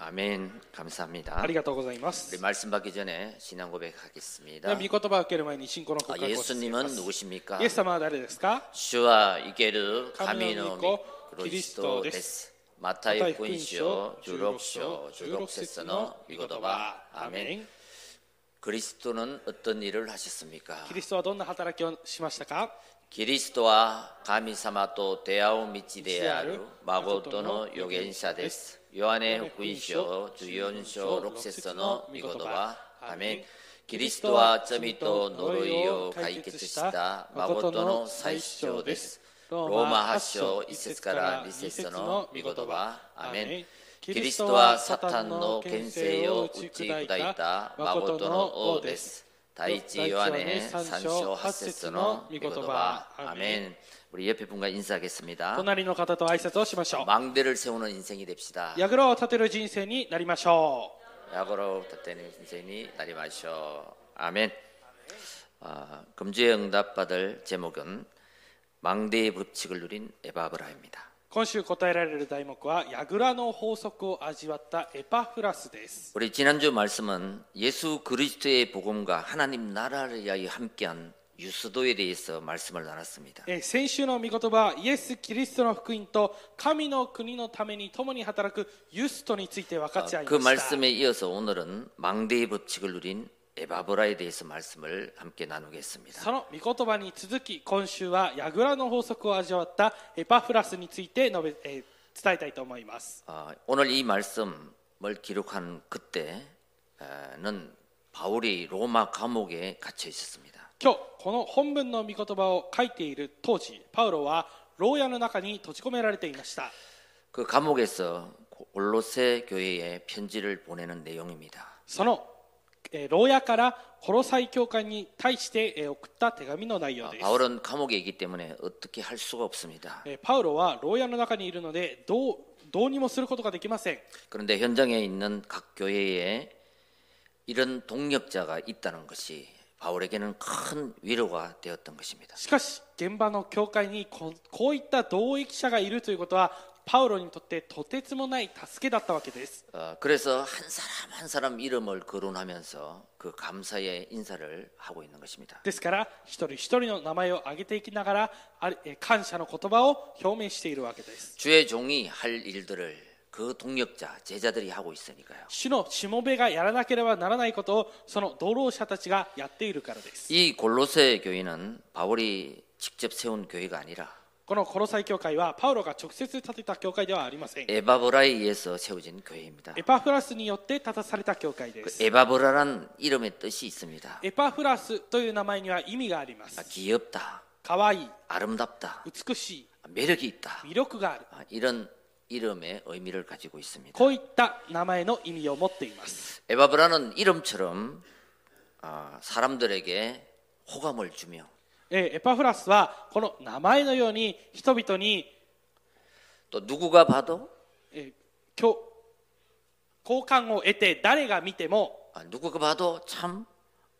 아멘. 감사합니다. ありがとうございます 우리 말씀 받기 전에 신앙 で 고백하겠습니다. は御言葉を受ける前に信仰の 아, 告白をさせていただき 예수님은 ます 누구십니까? イエス様は誰ですか 주와 이케르 가미노 가미노 미코 그리스도 그리스도 데스 마타이 군쇼 주록쇼 주록세스노 미고도바 아멘. 그리스도는 어떤 일을 하셨습니까? キリストはどんな働きをしましたか 그리스도와 가미사마또 대아오 미치데아루 마고토노 요 ヨハネ福音書14章6節の御言葉アメン。キリストは罪と呪いを解決した誠の最主張です。ローマ8章1節から2節の御言葉アメン。キリストはサタンの権勢を打ち砕いた誠の王です。第一ヨハネ3章8節の御言葉アメン。 치 요한의 산쇼 하세스노 미고도바 아멘. 우리 옆에 분과 인사하겠습니다. 隣の方と挨拶をしましょ 망대를 세우는 인생이 됩시다. う櫓を立てる人生になりましょ 야고로 tat되는 인생이 날이 마셔. 아멘. 아, 금주에 응답받을 제목은 망대의 법칙을 누린 에바브라입니다. う今週答えられる題目は櫓の法則を味わったエパフラスです 우리 지난주 말씀은 예수 그리스도의 복음과 하나님 나라를 위하여 함께한 유스도에 대해서 말씀을 나눴습니다. えー先週の御言葉はイエス・キリストの福音と神の国のために共に働くユストについて分かち合い 그 ました 말씀에 이어서 오늘은 망대의 법칙을 누린 에바브라에 대해서 말씀을 함께 나누겠습니다. その御言葉に続き今週は櫓の法則を味わったエパフラスについて述べ、えー伝えたいと思います 아, 오늘 이 말씀을 기록한 그때는 바울이 로마 감옥에 갇혀 있었습니다. 今日この本文の御言葉を書いている当時パウロは牢屋の中に閉じ込められていました그 감옥에その牢屋からコロサイ教会に対して送った手紙の内容です。パウロは。パウロは牢屋の中にいるのでどう,どうにもすることができません。그런데 현장에 있는 각 교회에 이런 동력자가 있다는 것이 바울에게는 큰 위로가 되었던 것입니다. しかし現場の教会にここういった同意者がいるということはパウロにとってとてつもない助けだったわけです 어, 그래서 한 사람 한 사람 이름을 거론하면서 그 감사의 인사를 하고 있는 것입니다. ですから一人一人の名前を挙げていきながらあれえー感謝の言葉を表明しているわけです 주의 종이 할 일들을 그 동력자 제자들이 하고 있으니까요. 主のしもべがやらなければならないことをその同労者たちがやっているからです 이 골로새 교회는 바울이 직접 세운 교회가 아니라 このコロサイ教会はパウロが直接建てた教会ではありません 에바브라에 의해서 세워진 교회입니다. エパフラスによって立たされた教会で 그 す 에바브라란 이름의 뜻이 있습니다. エパフラスという名前には意味がありま 아, す 귀엽다, かわいい 아름답다, 美しい 매력이 있다. 魅力がある 아, 이런 이름의 의미를 가지고 있습니다. こういった名前の意味を持っています 에바브라는 이름처럼 아, 사람들에게 호감을 주며 えーエパフラスはこの名前のように人々に、 또 누구가 봐도 えー共好感を得て誰が見ても 아, 누구가 봐도 참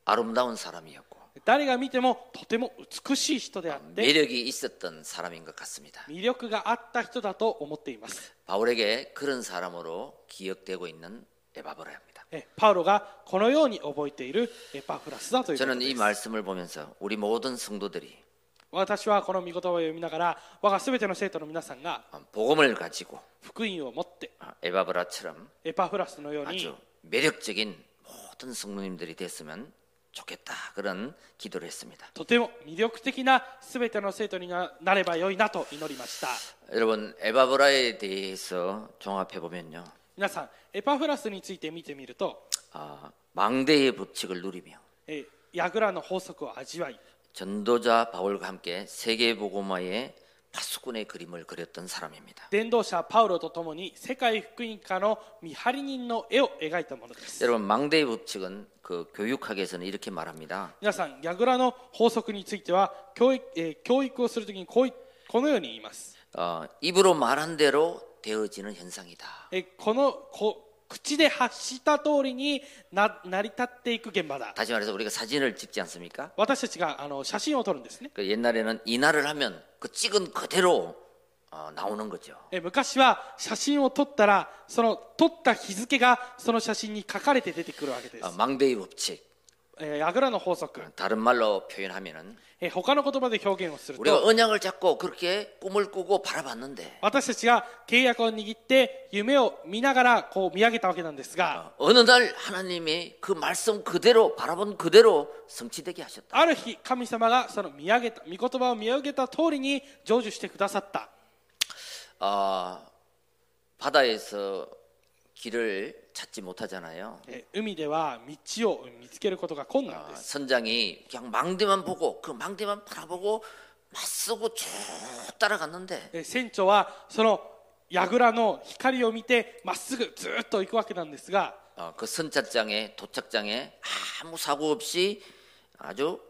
아름다운 사람이었고 誰が見てもとても美しい人であって 매력이 있었던 사람인 것 같습니다. 魅力があった人だと思っています 바울에게 그런 사람으로 기억되고 있는 에바브라입니다. えーパウロがこのように覚えているエパフラスだということ 저는 で 이 す 말씀을 보면서 우리 모든 성도들이 私はこの御言葉を読みながら我が全ての生徒の皆さんが 아, 복음을 가지고 福音を持って 아, 에바브라처럼 エパフラスのように 아주 매력적인 모든 성도님들이 됐으면 좋겠다 그런 기도를 했습니다. とても魅力的な全ての生徒にななればよいなと祈りました 여러분 에바브라에 대해서 종합해 보면요, 皆さんエパフラスについて見てみると 아, 망대의 법칙을 누리며 えー櫓の法則を味わい 전도자 바울과 함께 세계 복음화의 파수꾼의 그림을 그렸던 사람입니다. 伝道者パウロと共に世界福音家の見張り人の絵を描いたものです 여러분 망대의 법칙은 그 교육학에서는 이렇게 말합니다. 皆さん櫓の法則については教育,、えー教育をするときにこういこのように言います、 어, 입으로 말한 대로 되어지는 현상이다. えーこのこ 口で発した通りにな成り立っていく現場だ 다시 말해서 우리가 사진을 찍지 않습니까? 私たちがあの写真を撮るんですね 그 옛날에는 인화를 하면 그 찍은 그대로 어, 나오는 거죠. えー昔は写真を撮ったらその撮った日付がその写真に書かれて出てくるわけです 어, 、 망대의 법칙. えー、ヤグラの法則、 다른 말로 표현하면은 えー他の言葉で表現をする 우리가 と 언약을 잡고 그렇게 꿈을 꾸고 바라봤는데 私たちが契約を握って夢を見ながらこう見上げたわけなんですが 어, 어느 날 하나님이 그 말씀 그대로 바라본 그대로 성취되게 하셨다. ある日神様がその見上げた御言葉を見上げた通りに成就してくださった、 아, 바다에서 길을 찾지 못하잖아요. えー海では道を見つけることが困難 아, です 선장이 그냥 망대만 보고 그 망대만 바라보고 맞서고 쭉 따라갔는데 えー船長はその櫓の光を見てまっすぐずっと行くわけなんですが 어, 그 선착장에 도착장에 아무 사고 없이 아주 어,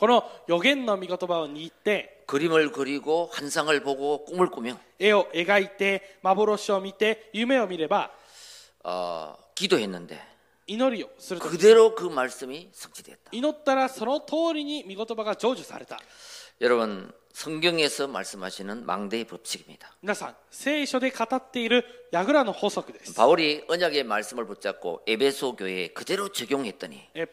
この予言の御言葉を握って 그림을 그리고 환상을 보고 꿈을 꾸며 絵を描いて幻を見て夢を見れば 어, 기도했는데 祈りをすると 그대로 그 말씀이 성취됐다. 祈ったらその通りに御言葉が成就された 여러분 성경에서 말씀하시는 망대의 법칙입니다. 바울이 언약의 말씀을 붙잡고 에베소 교회에 그대로 적용했더니 예,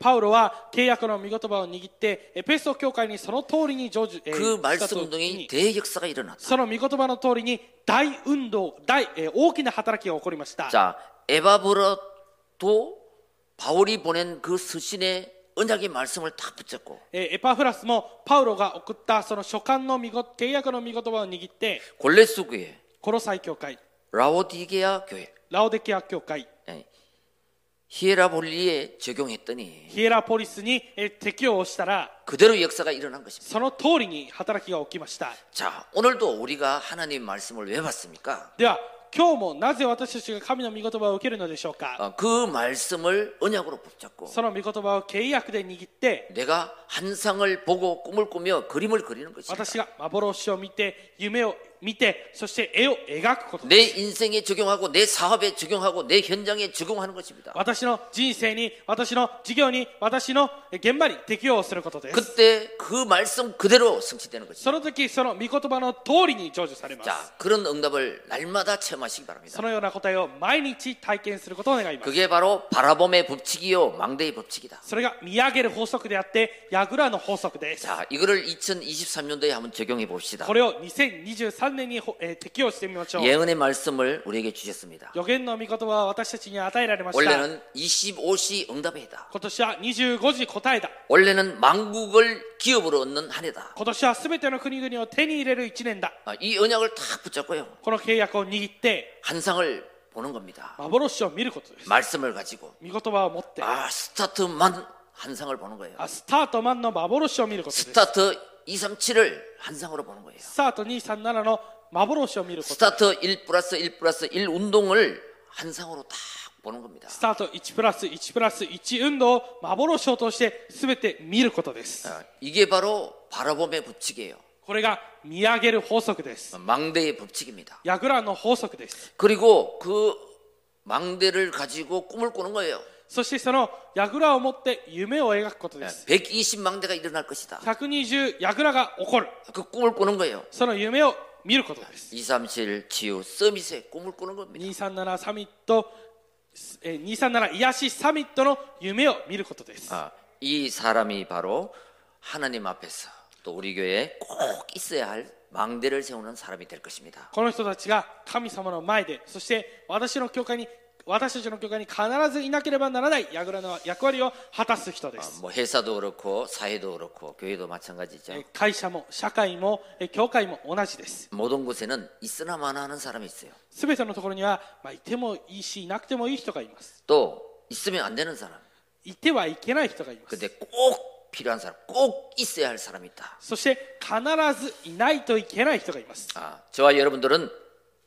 그 말씀 운동이 대역사가 일어났다. 자, 에바브로도 바울이 보낸 그 서신의 언약의 말씀을 딱 붙잡고 えーエパフラスもパウロが送ったその書簡の御言契約の御言葉を握って 골레스 교회, コロサイ教会 라오디게아 교회, ラオデケア教会 예, 히에라볼리에 적용했더니 ヒエラポリスに、えー適用をしたら 그대로 역사가 일어난 것입니다. その通りに働きが起きました 자 오늘도 우리가 하나님 말씀을 왜 받습니까? では 今日もなぜ私たちが神の御言葉を受けるのでしょうか 어, 그 말씀을 언약으로 붙잡고 その御言葉を契約で握って 내가 환상을 보고 꿈을 꾸며 그림을 그리는 것입니다. 私が幻を見て夢を 見てそして絵を描くこと 내 인생에 적용하고 내 사업에 적용하고 내 현장에 적용하는 것입니다. 私の人生に私の事業に私の現場に適用することです 그때 그 말씀 그대로 성취되는 것입니다. その時その御言葉の通りに成就されます 자, 그런 응답을 날마다 체험하시기 바랍니다. そのような答えを毎日体験することを願います 그게 바로 바라봄의 법칙이요, 망대의 법칙이다. それが見上げる法則であって櫓の法則です 자, 이거를 2023년도에 한번 적용해 봅시다. これを2023 年に、えー適用してみましょう 예언의 말씀을 우리에게 주셨습니다. 予言の御言葉は私たちに与えられました 원래는 25시 응답회다. 今年は25時答えだ 원래는 망국을 기업으로 얻는 한 해다. 今年は全ての国々を手に入れる1年だ 아, 이 언약을 딱 붙잡고요. この契約を握って 환상을 보는 겁니다. 幻を見ることです 말씀을 가지고 御言葉を持って、 아 스타트만 환상을 보는 거예요. あスタートマンの幻を見ることです 스타트 237을 환상으로 보는 거예요. スタート237の幻を見ること 스타트 1 플러스 1 플러스 1 운동을 환상으로 딱 보는 겁니다. スタート1プラス1プラス1運動を幻を通して全て見ることです 아, 이게 바로 바라봄의 법칙이에요. これが見上げる法則です 망대의 법칙입니다. 櫓の法則です 그리고 그 망대를 가지고 꿈을 꾸는 거예요. そしてその櫓を持って夢を描くことです 120망대가 일어날 것이다. 120櫓が起こる 그 꿈을 꾸는 거예요. その夢を見ることです 237 치유 서밋의 꿈을 꾸는 겁니다. 237サミットえー237癒しサミットの夢を見ることです 아, 이 사람이 바로 하나님 앞에서 또 우리 교회에 꼭 있어야 할 망대를 세우는 사람이 될 것입니다. この人たちが神様の前でそして私の教会に 私たちの教会に必ずいなければならない櫓の役割を果たす人で 아, す 뭐 회사도 그렇고 사회도 그렇고 교회도 마찬가지죠. えー会社も社会もえー教会も同じです 모든 곳에는 있으나 마나 하는 사람이 있어요. 全てのところには、まあ、いてもいいしいなくてもいい人がいます 또 있으면 안 되는 사람. いてはいけない人がいます 근데 꼭 필요한 사람, 꼭 있어야 할 사람이 있다. そして必ずいないといけない人がいます 아, 저와 여러분들은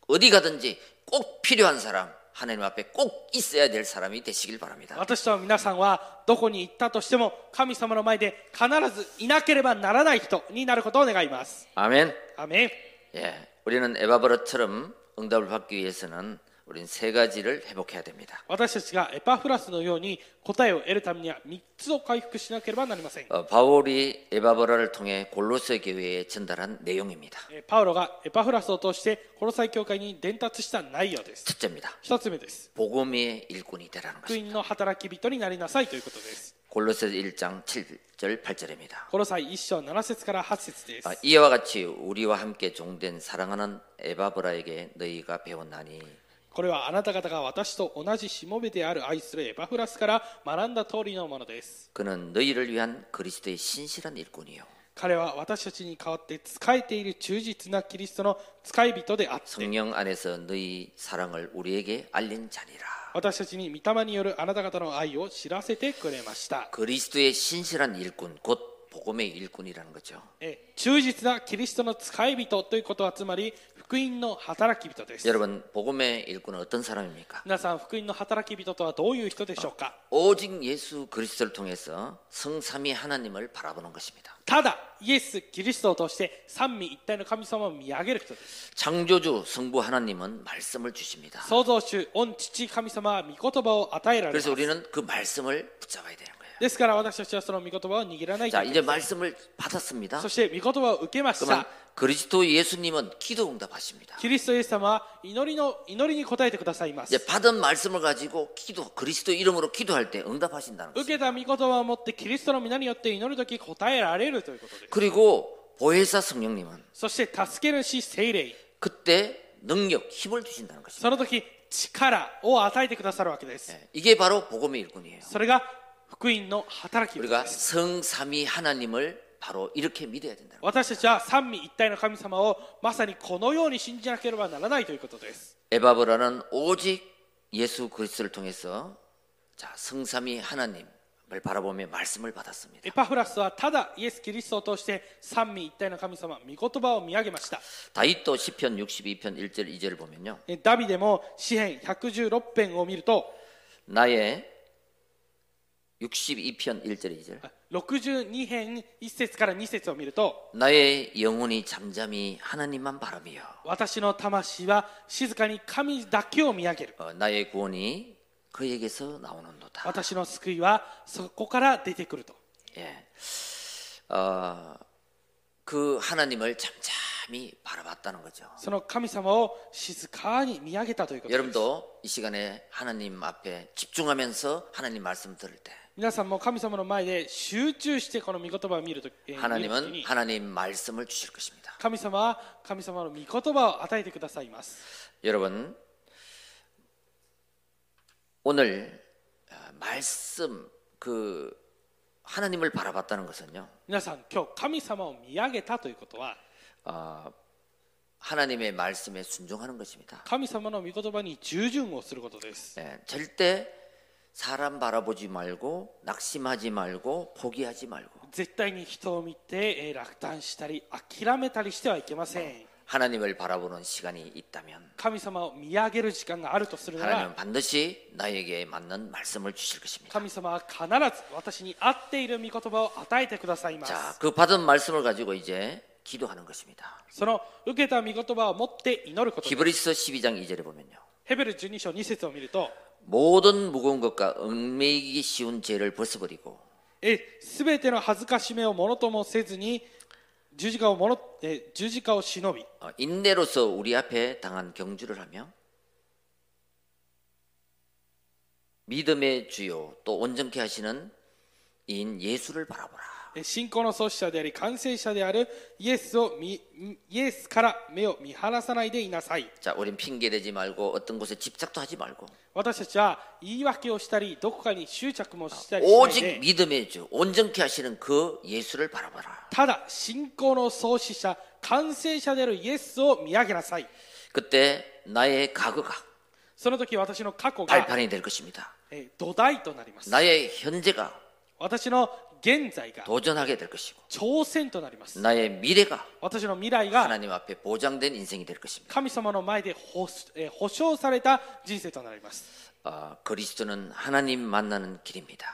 어디 가든지 꼭 필요한 사람, 하나님 앞에 꼭 있어야 될 사람이 되시길 바랍니다. 私と皆さんはどこに行ったとしても神様の前で必ずいなければならない人になることを願います 아멘. アメン 예, 우리는 에바브라처럼 응답을 받기 위해서는 우리는 세 가지를 회복해야 됩니다. 私たちがエパフラスのように答えを得るためには3つを回復しなければなりません 어, 바울이 에바브라를 통해 골로새 교회에 전달한 내용입니다. えーパウロがエパフラスを通してコロサイ教会に伝達した内容です 첫째입니다. 一つ目です 복음의 일꾼이 되라는 福 것입니다. 音の働き人になりなさいということです 골로새 1장 7절 8절입니다. コロサイ1章7節から8節です 아, 이와 같이 우리와 함께 종된 사랑하는 에바브라에게 너희가 배웠나니 これはあなた方が私と同じしもべである愛するエパフラスから学んだ通りのものです 그는 너희를 위한 그리스도의 신실한 일꾼이요 彼は私たちに代わって仕えている忠実なキリストの使い人であって 성령 안에서 너희 사랑을 우리에게 알린 자니라 私たちに御霊によるあなた方の愛を知らせてくれました 그리스도의 신실한 일꾼 곧 복음의 일꾼이라는 거죠 え忠実なキリストの使い人ということはつまり福音の働き人です 여러분 복음의 일꾼은 어떤 사람입니까? 皆さん福音の働き人とはどういう人でしょうか 오직 예수 그리스도를 통해서 성삼위 하나님을 바라보는 것입니다 ただイエス・キリストを通して三位一体の神様を見上げる人です 창조주 성부 하나님은 말씀을 주십니다 創造主御父神様は御言葉を与えられます 그래서 우리는 그 말씀을 붙잡아야 되는 거예요 ですから私たちはその御言葉を握らないと 자 いけ 이제 ません 말씀을 받았습니다 そして御言葉を受けまし 그러면 た 그리스도 예수님은 기도 응답하십니다 キリストイエス様は祈りの祈りに応えてくださいます 이제 받은 말씀을 가지고 기도 그리스도 이름으로 기도할 때 응답하신다는 受 거죠 けた御言葉を持ってキリストの皆によって祈るとき答えられるということです 그리고 보혜사 성령님은 そして助け主聖霊 그때 능력 힘을 주신다는 것입니다 その時力を与えてくださるわけです 예, 이게 바로 복음의 일꾼이에요 それが 福音の働き人 우리가 です 성삼위 하나님을 바로 이렇게 믿어야 된다 私たちは三位一体の神様をまさにこのように信じなければならないということです 에바브라는 오직 예수 그리스도를 통해서 자 성삼위 하나님을 바라보며 말씀을 받았습니다 エパフラスはただイエス・キリストを通して三位一体の神様御言葉を見上げました 다윗도 시편 62편 1절 2절을 보면요 えダビデも詩編116編を見ると 나의 62편 1절 2절 62編1節から2節を見ると 나의 영혼이 잠잠히 하나님만 바라며 私の魂は静かに神だけを見上げる 어, 나의 구원이 그에게서 나오는도다 私の救いはそこから出てくると 예. 어, 그 하나님을 잠잠히 바라봤다는 거죠 その神様を静かに見上げたということです 여러분도 이 시간에 하나님 앞에 집중하면서 하나님 말씀 들을 때 皆さんも神様の前で集中してこの御言葉を見るときえー見る時 하나님은 に 하나님 말씀을 주실 것입니다 神様は神様の御言葉を与えてくださいます 여러분 오늘 어, 말씀 그 하나님을 바라봤다는 것은요 皆さん今日神様を見上げたということは 어, 하나님의 말씀에 순종하는 것입니다 神様の御言葉に従順をすることです 예, 절대 사람 바라보지 말고 낙심하지 말고 포기하지 말고 絶対に人を見てえー落胆したり諦めたりしてはいけません 하나님을 바라보는 시간이 있다면 神様を見上げる時間があるとするなら 하나님은 반드시 나에게 맞는 말씀을 주실 것입니다 神様は必ず私に合っている御言葉を与えてくださいます 자, 그 받은 말씀을 가지고 이제 기도하는 것입니다 その受けた御言葉を持って祈ることです 히브리서 12장 2절에 보면요 ヘベル12章2節を見ると 모든 무거운 것과 얽매이기 쉬운 죄를 벗어버리고 えすべての恥ずかしめをものともせずに十字架をものえ十字架を忍び 어, 인내로서 우리 앞에 당한 경주를 하며 믿음의 주요 또 온전케 하시는 이인 예수를 바라보라 え 信仰の創始者であり完成者であるイエスを見イエスから目を見放さないでいなさい 자, 우린 핑계 대지 말고 어떤 곳에 집착도 하지 말고 私たちは言い訳をしたりどこかに執着もしたりしない 오직 で 믿음의 주 온전케 하시는 그 예수를 바라봐라. ただ信仰の創始者完成者であるイエスを見上げなさい 그때 나의 과거가 その時私の過去が 발판이 될 것입니다. え土台となります 나의 현재가 私の 現在が 도전하게 될 것이고 挑戦となります 나의 미래가 私の未来が 하나님 앞에 보장된 인생이 될 것입니다. 神様の前で保えー保証された人生となります 아, 그리스도는 하나님 만나는 길입니다.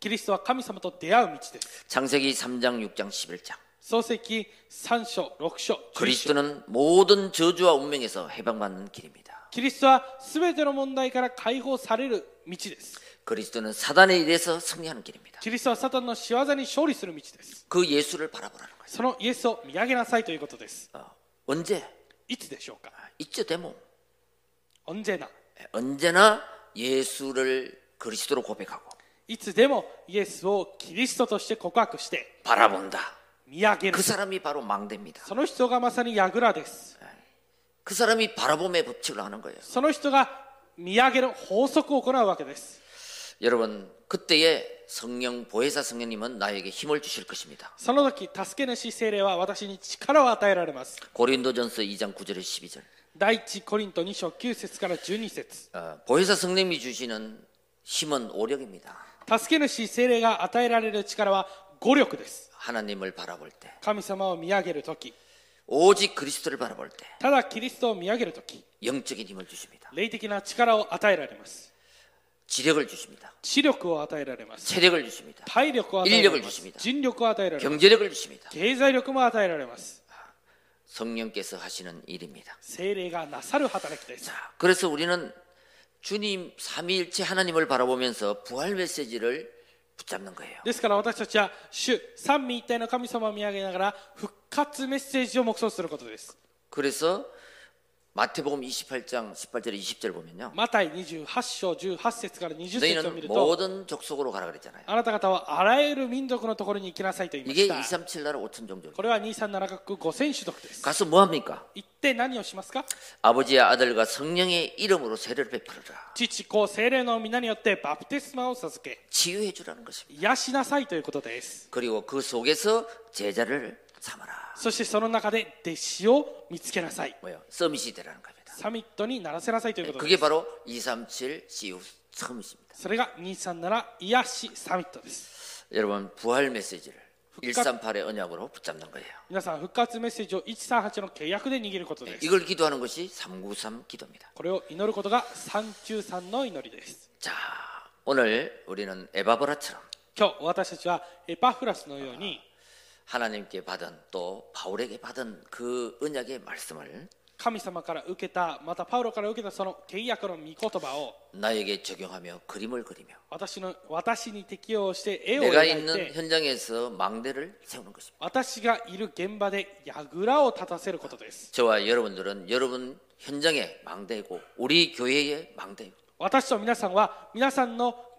キリストは神様と出会う道です 창세기 3장, 6장, 11장. 創世記3章6章11章 그리스도는 모든 저주와 운명에서 해방받는 길입니다. キリストは全ての問題から解放される道です 그리스도는 사단에 의해서 승리하는 길입니다. キリストはサタンの仕業に勝利する道です 그 예수를 바라보라는 거예요. そのイエスを見上げなさいということです 어, 언제? いつでしょうか 있죠, 데모. 언제나 、 언제나 예수를 그리스도로 고백하고 いつでもイエスをキリストとして告白して 바라본다. 見上げる 그 사람이 바로 망대입니다. その人がまさに櫓です 그 사람이 바라봄의 법칙을 하는 거예요. その人が見上げる法則を行うわけです 여러분, 그때에 성령 보혜사 성령님은 나에게 힘을 주실 것입니다. その時助け主聖霊は私に力を与えられます 고린도전서 2장 9절에 12절. 第一コリント2章9節から12節 어, 보혜사 성령님이 주시는 힘은 오력입니다. 助け主聖霊が与えられる力は語力です 하나님을 바라볼 때, 神様を見上げる時 오직 그리스도를 바라볼 때 ただキリストを見上げる時 영적인 힘을 주십니다. 霊的な力を与えられます 지력을 주십니다. 知力を与えられます 체력을 주십니다. 体力を与えられ 인력을 ます 주십니다 人力を与えられます 경제력을 주십니다. 経済力も与えられます 성령께서 하시는 일입니다. 聖霊がなさる働きです 자, 그래서 우리는 주님 삼위일체 하나님을 바라보면서 부활 메시지를 붙잡는 거예요. ですから私たちは主三位一体の神様を見上げながら復活メッセージを黙想することです 그래서 마태복음 28장 18절에 20절 보면요. マタイ28章18節から20節を見 너희는 ると 모든 족속으로 가라 그랬잖아요. あなた方はあらゆる民族のところに行きなさいと言いま 이게 した 237 나라 5천 종족. これは237カ国5000種族です 가서 뭐 합니까? 行って何をしますか 아버지와 아들과 성령의 이름으로 세례를 베풀어라. 父子聖霊の皆によってバプテスマを授け 치유해 주라는 것입니다. 癒しなさいということです 그리고 그 속에서 제자를 삼아라. そしてその中で弟子を見つけなさい 뭐요? 서밋이 되라는 겁니다. サミットにならせなさいということで 그게 す 바로 237 CU 서밋입니다. それが237癒しサミットです 여러분 부활 메시지를 138의 언약으로 붙잡는 거예요. 皆さん復活メッセージを138の契約で握ることです 이걸 기도하는 것이 393 기도입니다. これを祈ることが393の祈りです 자, 오늘 우리는 에바브라처럼 今日私たちはエパフラスのように 하나님께 받은 또 바울에게 받은 그 언약의 말씀을 神様から受けたまたパウロから受けたその契約の御言葉を 나에게 적용하며 그림을 그리며 私の私に適用して絵を 내가 描い 있는 て 현장에서 망대를 세우는 것입니다. 私がいる現場で櫓を立たせることです 저와 여러분들은 여러분 현장의 망대이고 우리 교회의 망대이고 私と皆さんは皆さんの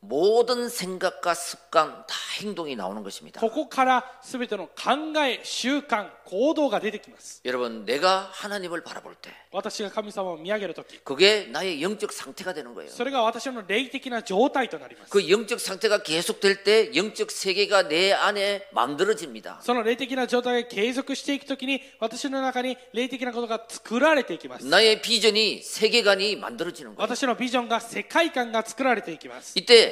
모든 생각과 습관 다 행동이 나오는 것입니다. ここから全ての考え習慣行動が出てきます 여러분 내가 하나님을 바라볼 때 私が神様を見上げるとき 그게 나의 영적 상태가 되는 거예요. それが私の霊的な状態となります 그 영적 상태가 계속될 때 영적 세계가 내 안에 만들어집니다. その霊的な状態が継続していくときに私の中に霊的なことが作られていきます 나의 비전이 세계관이 만들어지는 거예요. 私のビジョンが世界観が作られていきます 이때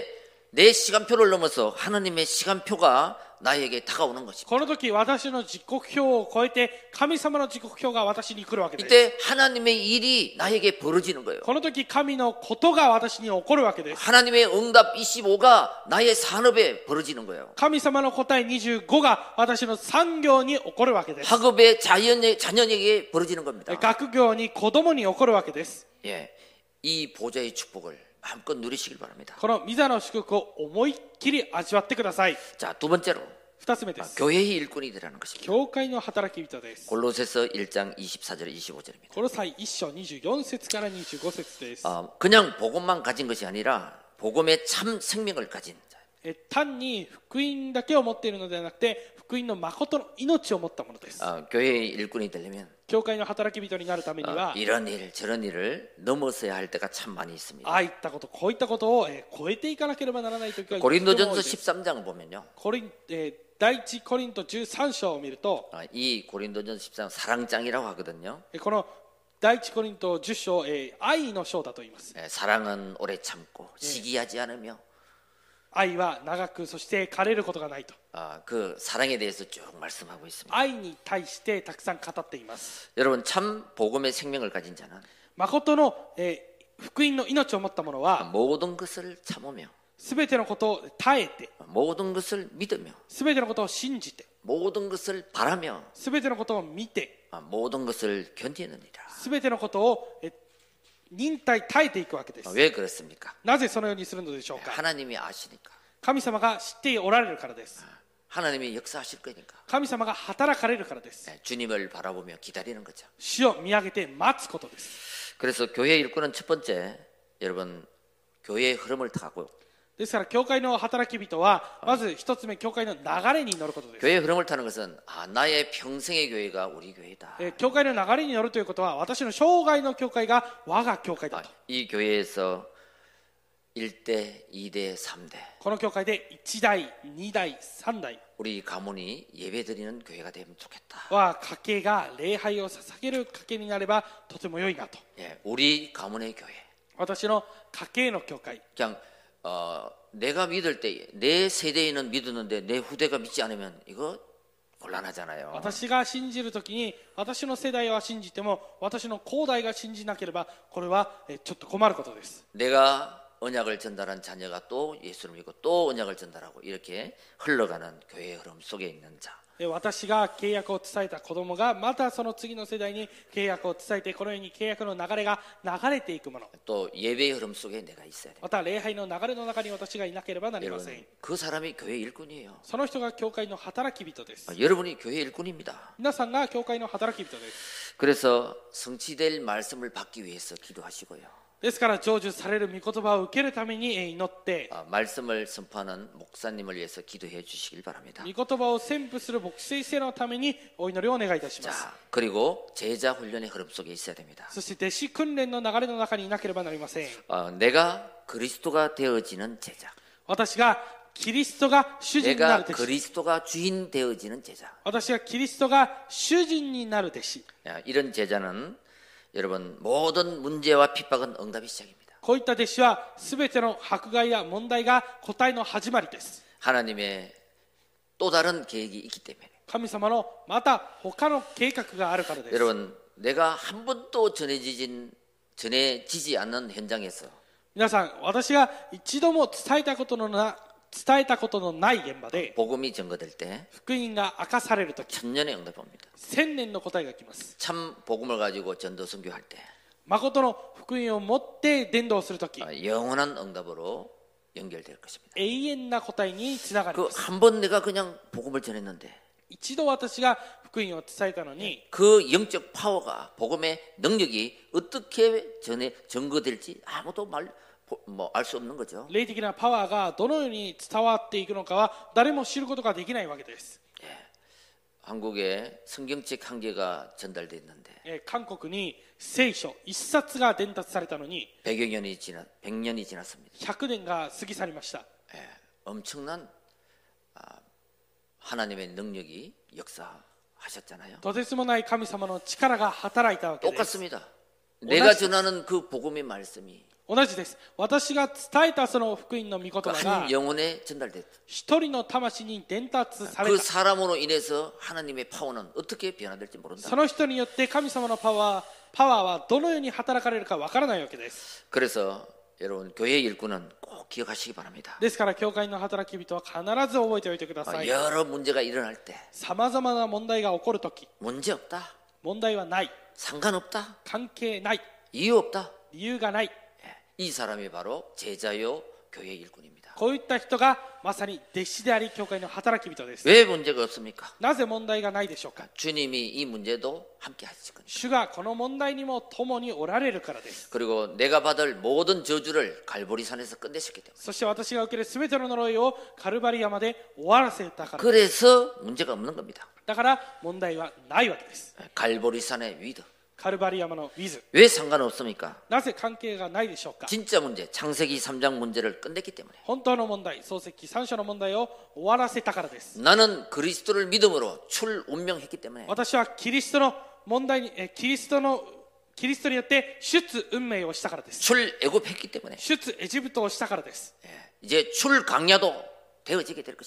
내 시간표를 넘어서 하나님의 시간표가 나에게 다가오는 것입니다. この時私の時刻表を超えて神様の時刻表が私に来るわけです 이때 하나님의 일이 나에게 벌어지는 거예요. この時神のことが私に起こるわけです 하나님의 응답 25가 나의 산업에 벌어지는 거예요. 神様の答え25が私の産業に起こるわけです 학업의 자연의 자녀에게 벌어지는 겁니다. 学業に子供に起こるわけです 예, 이 보좌의 축복을 마음껏 누리시길 바랍니다. このミザの祝福を思いっきり味わってください 자, 두 번째로 二つ目です 교회의 일꾼이 되라는 것입니다. 教会の働き人です 골로새서 1장 24절 25절입니다. この際1章24節から25節です 어, 그냥 복음만 가진 것이 아니라 복음의 참 생명을 가진 자, え単に福音だけを持っているのではなくて 福音の誠の命を持ったものです 어, 교회의 일꾼이 되려면 教会の働き人になるために 어, は 이런 일 저런 일을 넘어서야 할 때가 참 많이 있습니다. ああいったことこういったことを、えー超えていかなければならない時がいつも多い 고린도전서 です 13장을 보면요. コリンえー第一コリント13章を見ると 어, 이 고린도전 13장 사랑장이라고 하거든요. えーこの第一コリント10章、えー愛の章だと言います 예, 사랑은 오래 참고 시기하지 않으며 愛は長くそして枯れることがないと 어, 그 사랑에 대해서 쭉 말씀하고 있습니다. 愛に対してたくさん語っています 여러분 참 복음의 생명을 가진 자는 誠の、えー福音の命を持った者は 모든 것을 참으며 全てのことを耐えて 모든 것을 믿으며 全てのことを信じて 모든 것을 바라며 全てのことを見て 아, 모든 것을 견디느니라. 全てのことをえ 忍耐耐えていくわけで 어, す 왜 그렇습니까? なぜそのようにするのでしょうか 하나님이 아시니까. 神様が知っておられるからです 하나님이 역사하실 거니까. 神様が働かれるからです 예, 주님을 바라보며 기다리는 거죠. 主を見上げて待つことです 그래서 교회 일꾼은 첫 번째 여러분 교회의 흐름을 타고 ですから教会の働き人はまず一つ目教会の流れに乗ることです 교회의 흐름을 타는 것은 아 나의 평생의 교회가 우리 교회다. えー教会の流れに乗るということは私の生涯の教会が我が教会だ 아, と 이 교회에서 1대, 2대, 3대 この教会で1代2代3代 우리 가문이 예배드리는 교회가 되면 좋겠다. は家系が礼拝を捧げる家系になればとても良いなと 예, 우리 가문의 교회. 私の家系の教会 그냥 어, 내가 믿을 때 내 세대에는 믿었는데 내 후대가 믿지 않으면 이거 곤란하잖아요. 私が信じるときに私の世代は信じても私の後代が信じなければこれはえーちょっと困ることです 내가 언약을 전달한 자녀가 또 예수를 믿고 또 언약을 전달하고 이렇게 흘러가는 교회의 흐름 속에 있는 자. で私が契約を伝えた子供がまたその次の世代に契約を伝えてこのように契約の流れが流れていくもの 또 예배의 흐름 속에 내가 있어야 돼. また礼拝の流れの中に私がいなければなりません 여러분, 그 사람이 교회 일꾼이에요. その人が教会の働き人です 아, 여러분이 교회 일꾼입니다. 皆さんが教会の働き人です 그래서 성취될 말씀을 받기 위해서 기도하시고요. ですから成就される御言葉を受けるためにえー祈って 아, 말씀을 선포하는 목사님을 위해서 기도해 주시길 바랍니다. 御言葉を宣布する牧師先生のためにお祈りをお願いいたします 자, 그리고 제자 훈련의 흐름 속에 있어야 됩니다. そして弟子訓練の流れの中にいなければなりません 어, 내가 그리스도가 되어지는 제자. 私がキリストが主人にな 내가 る弟子 그리스도가 주인 되어지는 제자. 私がキリストが主人になる弟子 야, 이런 제자는 여러분 모든 문제와 핍박은 응답이 시작입니다. こういった弟子は全ての迫害や問題が答えの始まりです 하나님의 또 다른 계획이 있기 때문에 神様のまた他の計画があるからです 여러분 내가 한 번도 전해지진 전해지지 않는 현장에서 皆さん私が一度も伝えたことのな 伝えたことのない現場で 복음이 증거될 때 福音が明かされるとき 천년의 응답이 옵니다. 千年の答えが来ます 참 복음을 가지고 전도 선교할 때 誠の福音を持って伝道するとき 아, 영원한 응답으로 연결될 것입니다. 永遠な答えにつながり 그 ます 한 번 내가 그냥 복음을 전했는데 一度私が福音を伝えたのに 그 영적 파워가 복음의 능력이 어떻게 전해 증거될지 아무도 말 뭐 알 수 없는 거죠. 霊的なパワーがどのように伝わっていくのかは誰も知ることができないわけです、 한국에 성경책 한 개가 전달됐는데 えー韓国に聖書一冊が伝達されたのに 100여 년이 지나 100년이 지났습니다. 100年が過ぎ去りました 예, 엄청난 아, 하나님의 능력이 역사하셨잖아요. とてつもない神様の力が働いたわけです 똑같습니다. 내가 전하는 그 복음의 말씀이 同じです私が伝えたその福音の御言 그 葉が 한 영혼에 전달됐다. 一人の魂に伝達され 그 た 사람으로 인해서 하나님의 파워는 어떻게 변화될지 모른다. その人によって神様のパワーパワーはどのように働かれるかわからないわけです 그래서 여러분 교회 일꾼은 꼭 기억하시기 바랍니다. ですから教会の働き人は必ず覚えておいてくだ 아, さい 여러 문제가 일어날 때 さまざまな問題が起こるとき 문제 없다, 問題はない 상관없다, 関係ない 이유 없다. 理由がない 이 사람이 바로 제자요 교회 일꾼입니다. こういった人がまさに弟子であり教会の働き人です 왜 문제가 없습니까? なぜ問題がないでしょうか 주님이 이 문제도 함께 하실 겁니다. 主がこの問題にも共におられるからです 그리고 내가 받을 모든 저주를 갈보리산에서 끝내셨기 때문에 そして私が受ける全ての呪いをカルバリ山で終わらせたから 그래서 문제가 없는 겁니다. だから問題はないわけです 갈보리산의 위드 カルバリ山のウィズ 왜 상관없습니까? なぜ関係がないでしょうか 진짜 문제 창세기 3장 문제를 끝냈기 때문에 本当の問題漱石3章の問題を終わらせたからです 나는 그리스도를 믿음으로 출운명했기 때문에 私はキリストの問題にえキリストのキリストによって出運命をしたからです 출애굽했기 때문에 出エジプトをしたからです 예, 이제 출강야도 되어지게 될 것이다.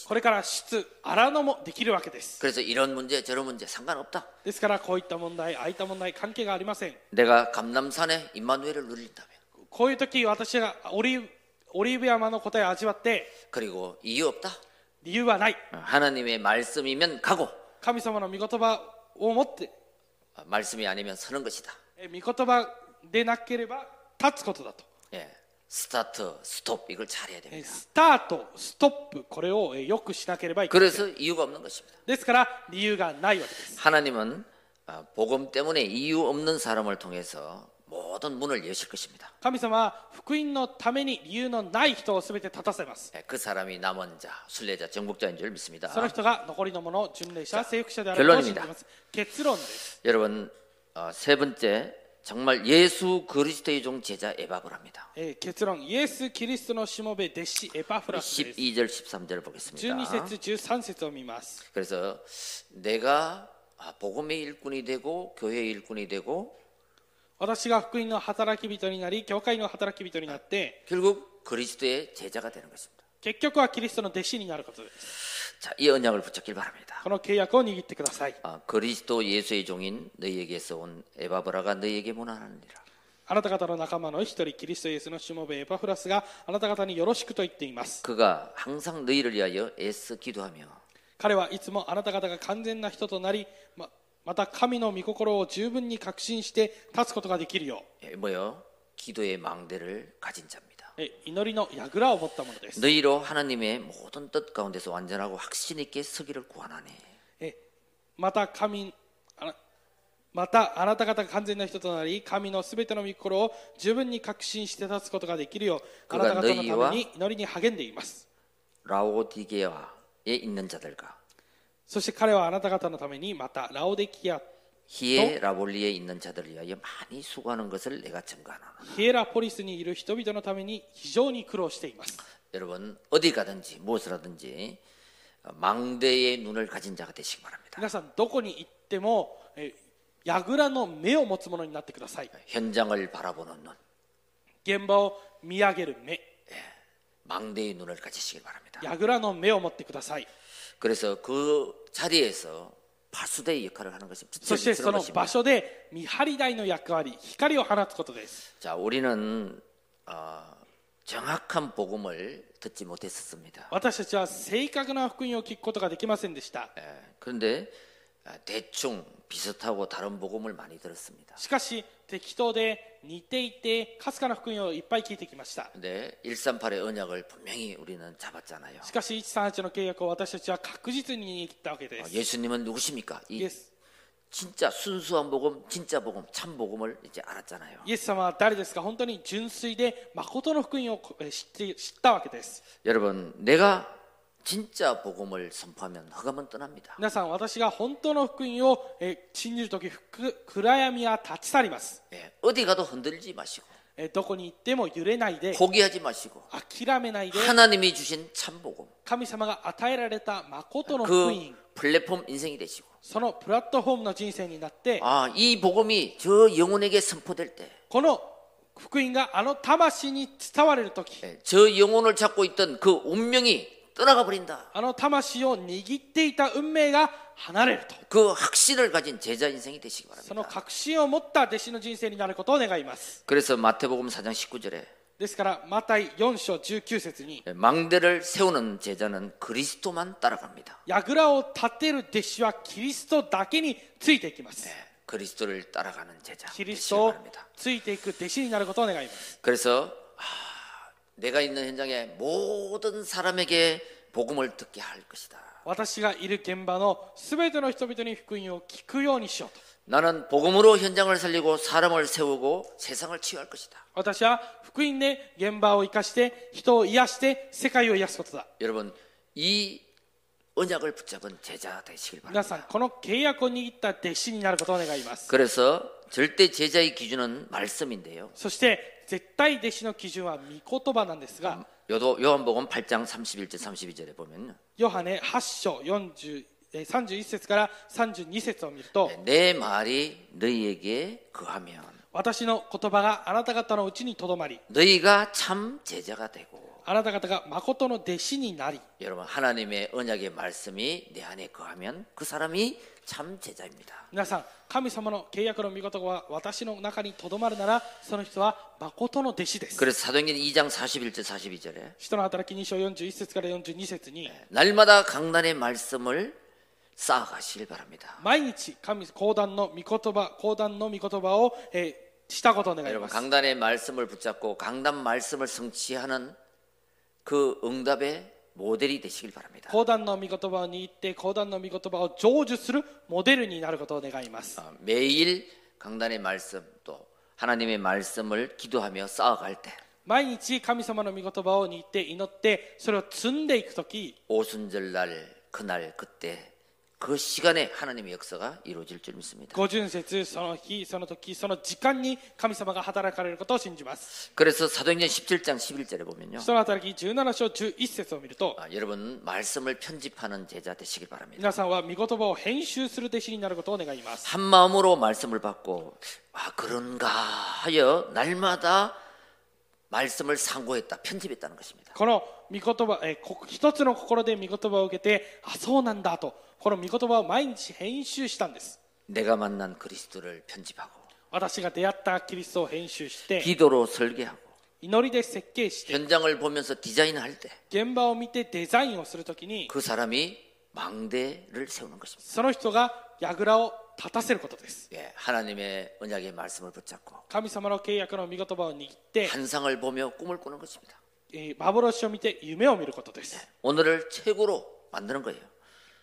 これから出荒野もできるわけです 그래서 이런 문제 저런 문제 상관없다. ですからこういった問題ああいった問題関係がありません 내가 감남산에 임마누엘을 누린다면 こういう時私がオリーブオリーブ山の答えを味わって 그리고 이유 없다. 理由はない 하나님의 말씀이면 가고 神様の御言葉を持って 아, 말씀이 아니면 서는 것이다. え御言葉でなければ立つことだと 예, 스타트, 스톱 이걸 잘해야 え 됩니다. スタートストップこれをえよくしなければいけない 그래서 이유가 없는 것입니다. ですから理由がないわけです 하나님은 아, 복음 때문에 이유 없는 사람을 통해서 모든 문을 여실 것입니다. 神様は福音のために理由のない人を全て立たせます 예, 그 사람이 남은 자, 순례자, 정복자인 줄 믿습니다. その人が残りの者巡礼者征服者である 결론 と 입 信 니다 じます結論です 여러분 어, 세 번째 정말 예수 그리스도의 종 제자 에바브랍니다. えー結論イエス・キリストのしもべ弟子エパフラスです 12절 13절을 보겠습니다. 12節13節を見ます 그래서 내가 아, 복음의 일꾼이 되고 교회의 일꾼이 되고 私が福音の働き人になり教会の働き人になって 결국 그리스도의 제자가 되는 것입니다. 結局はキリストの弟子になることです 자, 이 언약을 붙잡길 바랍니다. この契約を握ってください 아, 그리스도 예수의 종인 너희에게서 온 에바브라가 너희에게 문안하느니라. あなた方の仲間の一人キリストイエスのしもべエパフラスがあなた方によろしくと言っています 그가 항상 너희를 위하여 애써 기도하며 彼はいつもあなた方が完全な人となりままた神の御心を十分に確信して立つことができるよ 예, 뭐요? 기도의 망대를 가진 자입니다. 다. うえ祈りの櫓を持ったものです 너희로 하나님의 모든 뜻 가운데서 완전하고 확신 있게 서기를 구하나니 えまた神あなまたあなた方が完全な人となり神のすべての御心を十分に確信して立つことができるようあなた方のために祈りに励んでいます 라오디게아에 있는 자들과 そして彼はあなた方のためにまたラオデキア 히에 라볼리에 있는 자들을 위하여 많이 수고하는 것을 내가 증거하노라. ヒエラポリスにいる人々のために非常に苦労しています 여러분 어디 가든지 무엇을 하든지 망대의 눈을 가진 자가 되시기 바랍니다. 皆さんどこに行ってもえ櫓の目を持つものになってください 현장을 바라보는 눈, 現場を見上げる目 망대의 눈을 가지시기 바랍니다. 櫓の目を持ってください 그래서 그 자리에서 파수대의 역할을 하는 것이 そしてそ 비철스러운 の 것입니다. 場所で見張り台の役割光を放つことです 자, 우리는 어, 정확한 복음을 듣지 못했었습니다. 私たちは正確な福音を聞くことができませんでした 예, 그런데 아, 대충 비슷하고 다른 복음을 많이 들었습니다. しかし適当で似ていてかすかな福音をいっぱい聞いてきました 근데 138의 언약을 분명히 우리는 잡았잖아요. しかし138の契約を私たちは確実に握ったわけで 어, す 예수님은 누구십니까? 이 イエス 진짜 순수한 복음, 진짜 복음, 참 복음을 이제 알았잖아요. イエス様は誰ですか本当に純粋で誠の福音をえ知って知ったわけです 여러분, 내가 진짜 복음을 선포하면 흑암은 떠납니다. 皆さん私が本当の福音をえ信じる時ふ暗闇は立ち去ります 예, 어디 가도 흔들지 마시고 えどこに行っても揺れないで 포기하지 마시고 諦めないで 하나님이 주신 참 복음, 神様が与えられた誠の福 그 音 플랫폼 인생이 되시고 そのプラットフォームの人生になって 아, 이 복음이 저 영혼에게 선포될 때, この福音があの魂に伝われる時 예, 저 영혼을 잡고 있던 그 운명이 떠나가 버린다. あの魂を握っていた運命が離れると 그 확신을 가진 제자 인생이 되시기 その 바랍니다. 確信を持った弟子の人生になることを願います 그래서 마태복음 4장 19절에 ですからマタイ4章19節に 망대를 세우는 제자는 그리스도만 따라갑니다. 櫓を立てる弟子はキリストだけについていきます 예, 그리스도를 따라가는 제자 キリス 되시기 トを 바랍니다. ついていく弟子になることを願います 그래서 아, 내가 있는 현장에 모든 사람에게 복음을 듣게 할 것이다. 私がいる現場のすべての人々に福音を聞くようにしようと 나는 복음으로 현장을 살리고 사람을 세우고 세상을 치유할 것이다. 私は福音で現場を生かして人を癒して世界を癒すことだ 여러분 이 언약을 붙잡은 제자 되시길 皆 바랍니다. さんこの契約を握った弟子になることを願います 그래서 절대 제자의 기준은 말씀인데요. そして 絶対弟子の基準は御言葉なんですが 요도 요한복음 8장 31절 32절에 보면요. ヨハネ8章40えー31節から32節を見ると 내 말이 너희에게 거하면 私の言葉があなた方のうちにとどまり 너희가 참 제자가 되고 あなた方が誠の弟子になり 여러분 하나님의 언약의 말씀이 내 안에 거하면 그 사람이 참 제자입니다. 皆さん神様の契約の御言葉は私の中にとどまるならその人は誠の弟子です 그래서 사도행전 2장 41절 42절에 人の働き2章41節から42節に 날마다 강단의 말씀을 쌓아가시길 바랍니다. 毎日神講談の御言葉講談の御言葉を、えーしたことを願い 여러분 ます 강단의 말씀을 붙잡고 강단 말씀을 성취하는 그 응답의 모델이 되시길 바랍니다. 講談の御言葉を握って講談の御言葉を成就するモデルになることを願います 어, 매일 강단의 말씀 또 하나님의 말씀을 기도하며 쌓아갈 때 毎日神様の御言葉を握って祈ってそれを積んでいく時 오순절날 그날 그때 그 시간에 하나님의 역사가 이루어질 줄 믿습니다. 五巡節その日その時その時間に神様が働かれることを信じます 그래서 사도행전 17장 11절에 보면요. 人の働き17章11節を見ると 아, 여러분 말씀을 편집하는 제자 되시길 바랍니다. 皆さんは御言葉を編集する弟子になることを願います 한 마음으로 말씀을 받고 아 그런가 하여 날마다 말씀을 상고했다 편집했다는 것입니다. この御言葉、えーこ一つの心で御言葉を受けてあそうなんだとこの御言葉を毎日編集したんです 내가 만난 그리스도를 편집하고 私が出会ったキリストを編集して 기도로 설계하고 祈りで設計して 현장을 보면서 디자인할 때 그 現場を見てデザインをするときに 사람이 망대를 세우는 것입니다. その人が櫓を 立たせることです 예, 하나님의 언약의 말씀을 붙잡고 神様の契約の御言葉を握って、 환상을 보며 꿈을 꾸는 것입니다. えー幻を見て夢を見ることです 오늘을 최고로 만드는 거예요.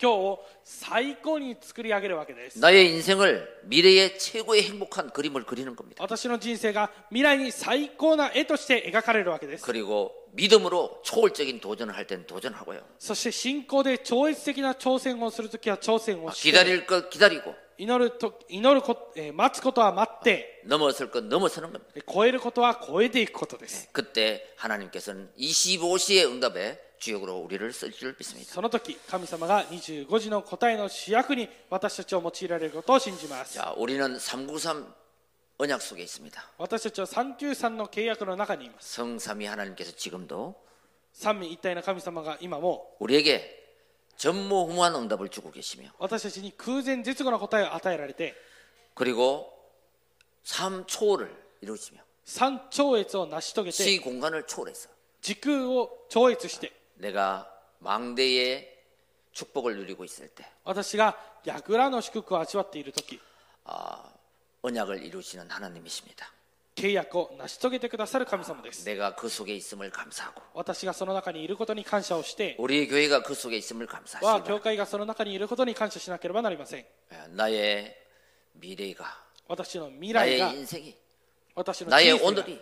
今日を最高に作り上げるわけです 나의 인생을 미래의 최고의 행복한 그림을 그리는 겁니다. 私の人生が未来に最高な絵として描かれるわけです 그리고 믿음으로 초월적인 도전을 할 때는 도전하고요. そして信仰で超越的な挑戦をするときは挑戦をして 기다릴 것 기다리고 祈ると祈るこ、えー待つことは待って、 넘어설 것 넘어서는 겁니다. えー超えることは超えていくことです。 그때 하나님께서는 25시의 응답에 주역으로 우리를 쓸 줄 믿습니다. その時、神様が25時の答えの主役に私たちを用いられることを信じます。 자, 우리는 393 언약 속에 있습니다. 私たちは393の契約の中にいます。 성삼위 하나님께서 지금도 三位一体の神様が今も 우리에게 전무후무한 응답을 주고 계시며 私たちに空前絶後の答えを与えられて、 그리고 삶 초월을 이루시며 三超越を成し遂げて、 시 공간을 초월해서 時空を超越して、 내가 망대의 축복을 누리고 있을 때 私が櫓の祝福を味わっている時、 아, 언약을 이루시는 하나님이십니다. 契約を成し遂げてくださる神様です。 내가 그 속에 있음을 감사하고 私がその中にいることに感謝をして、 우리의 교회가 그 속에 있음을 は 감사하시고 教会がその中にいることに感謝しなければなりません 나의 미래가 私の未来 나의 が 인생이 私の 나의 人生が 오늘이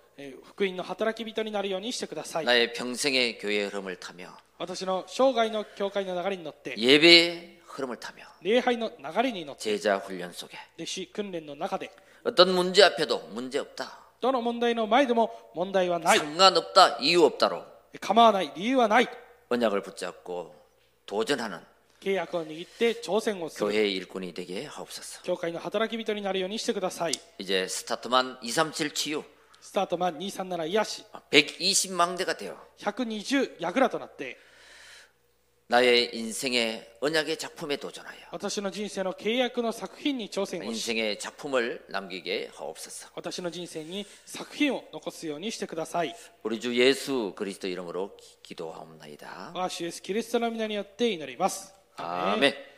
福音の働き人になるようにしてください 나의 평생의 교회 흐름을 타며 私の生涯の教会の流れに乗って 예배의 흐름을 타며 礼拝の流れに乗って 제자 훈련 속에 弟子訓練の中で 어떤 문제 앞에도 문제 없다. どの問題の前でも問題はない 상관없다. 이유 없다로 構わない理由はない 언약을 붙잡고 도전하는 契約を握って挑戦をする 교회의 일꾼이 되게 하옵소서. 教会の働き人になるようにしてください 이제 스타트만 237 치유 スタートマン237癒し 120망대가 되어 120櫓となって 나의 인생의 언약의 작품에 도전하여 私の人生の契約の作品に挑戦をし 인생의 작품을 남기게 하옵소서. 私の人生に作品を残すようにしてください 우리 주 예수 그리스도 이름으로 기- 기도하옵나이다. 我が主イエスキリストの皆によって祈りますアーメン 아멘.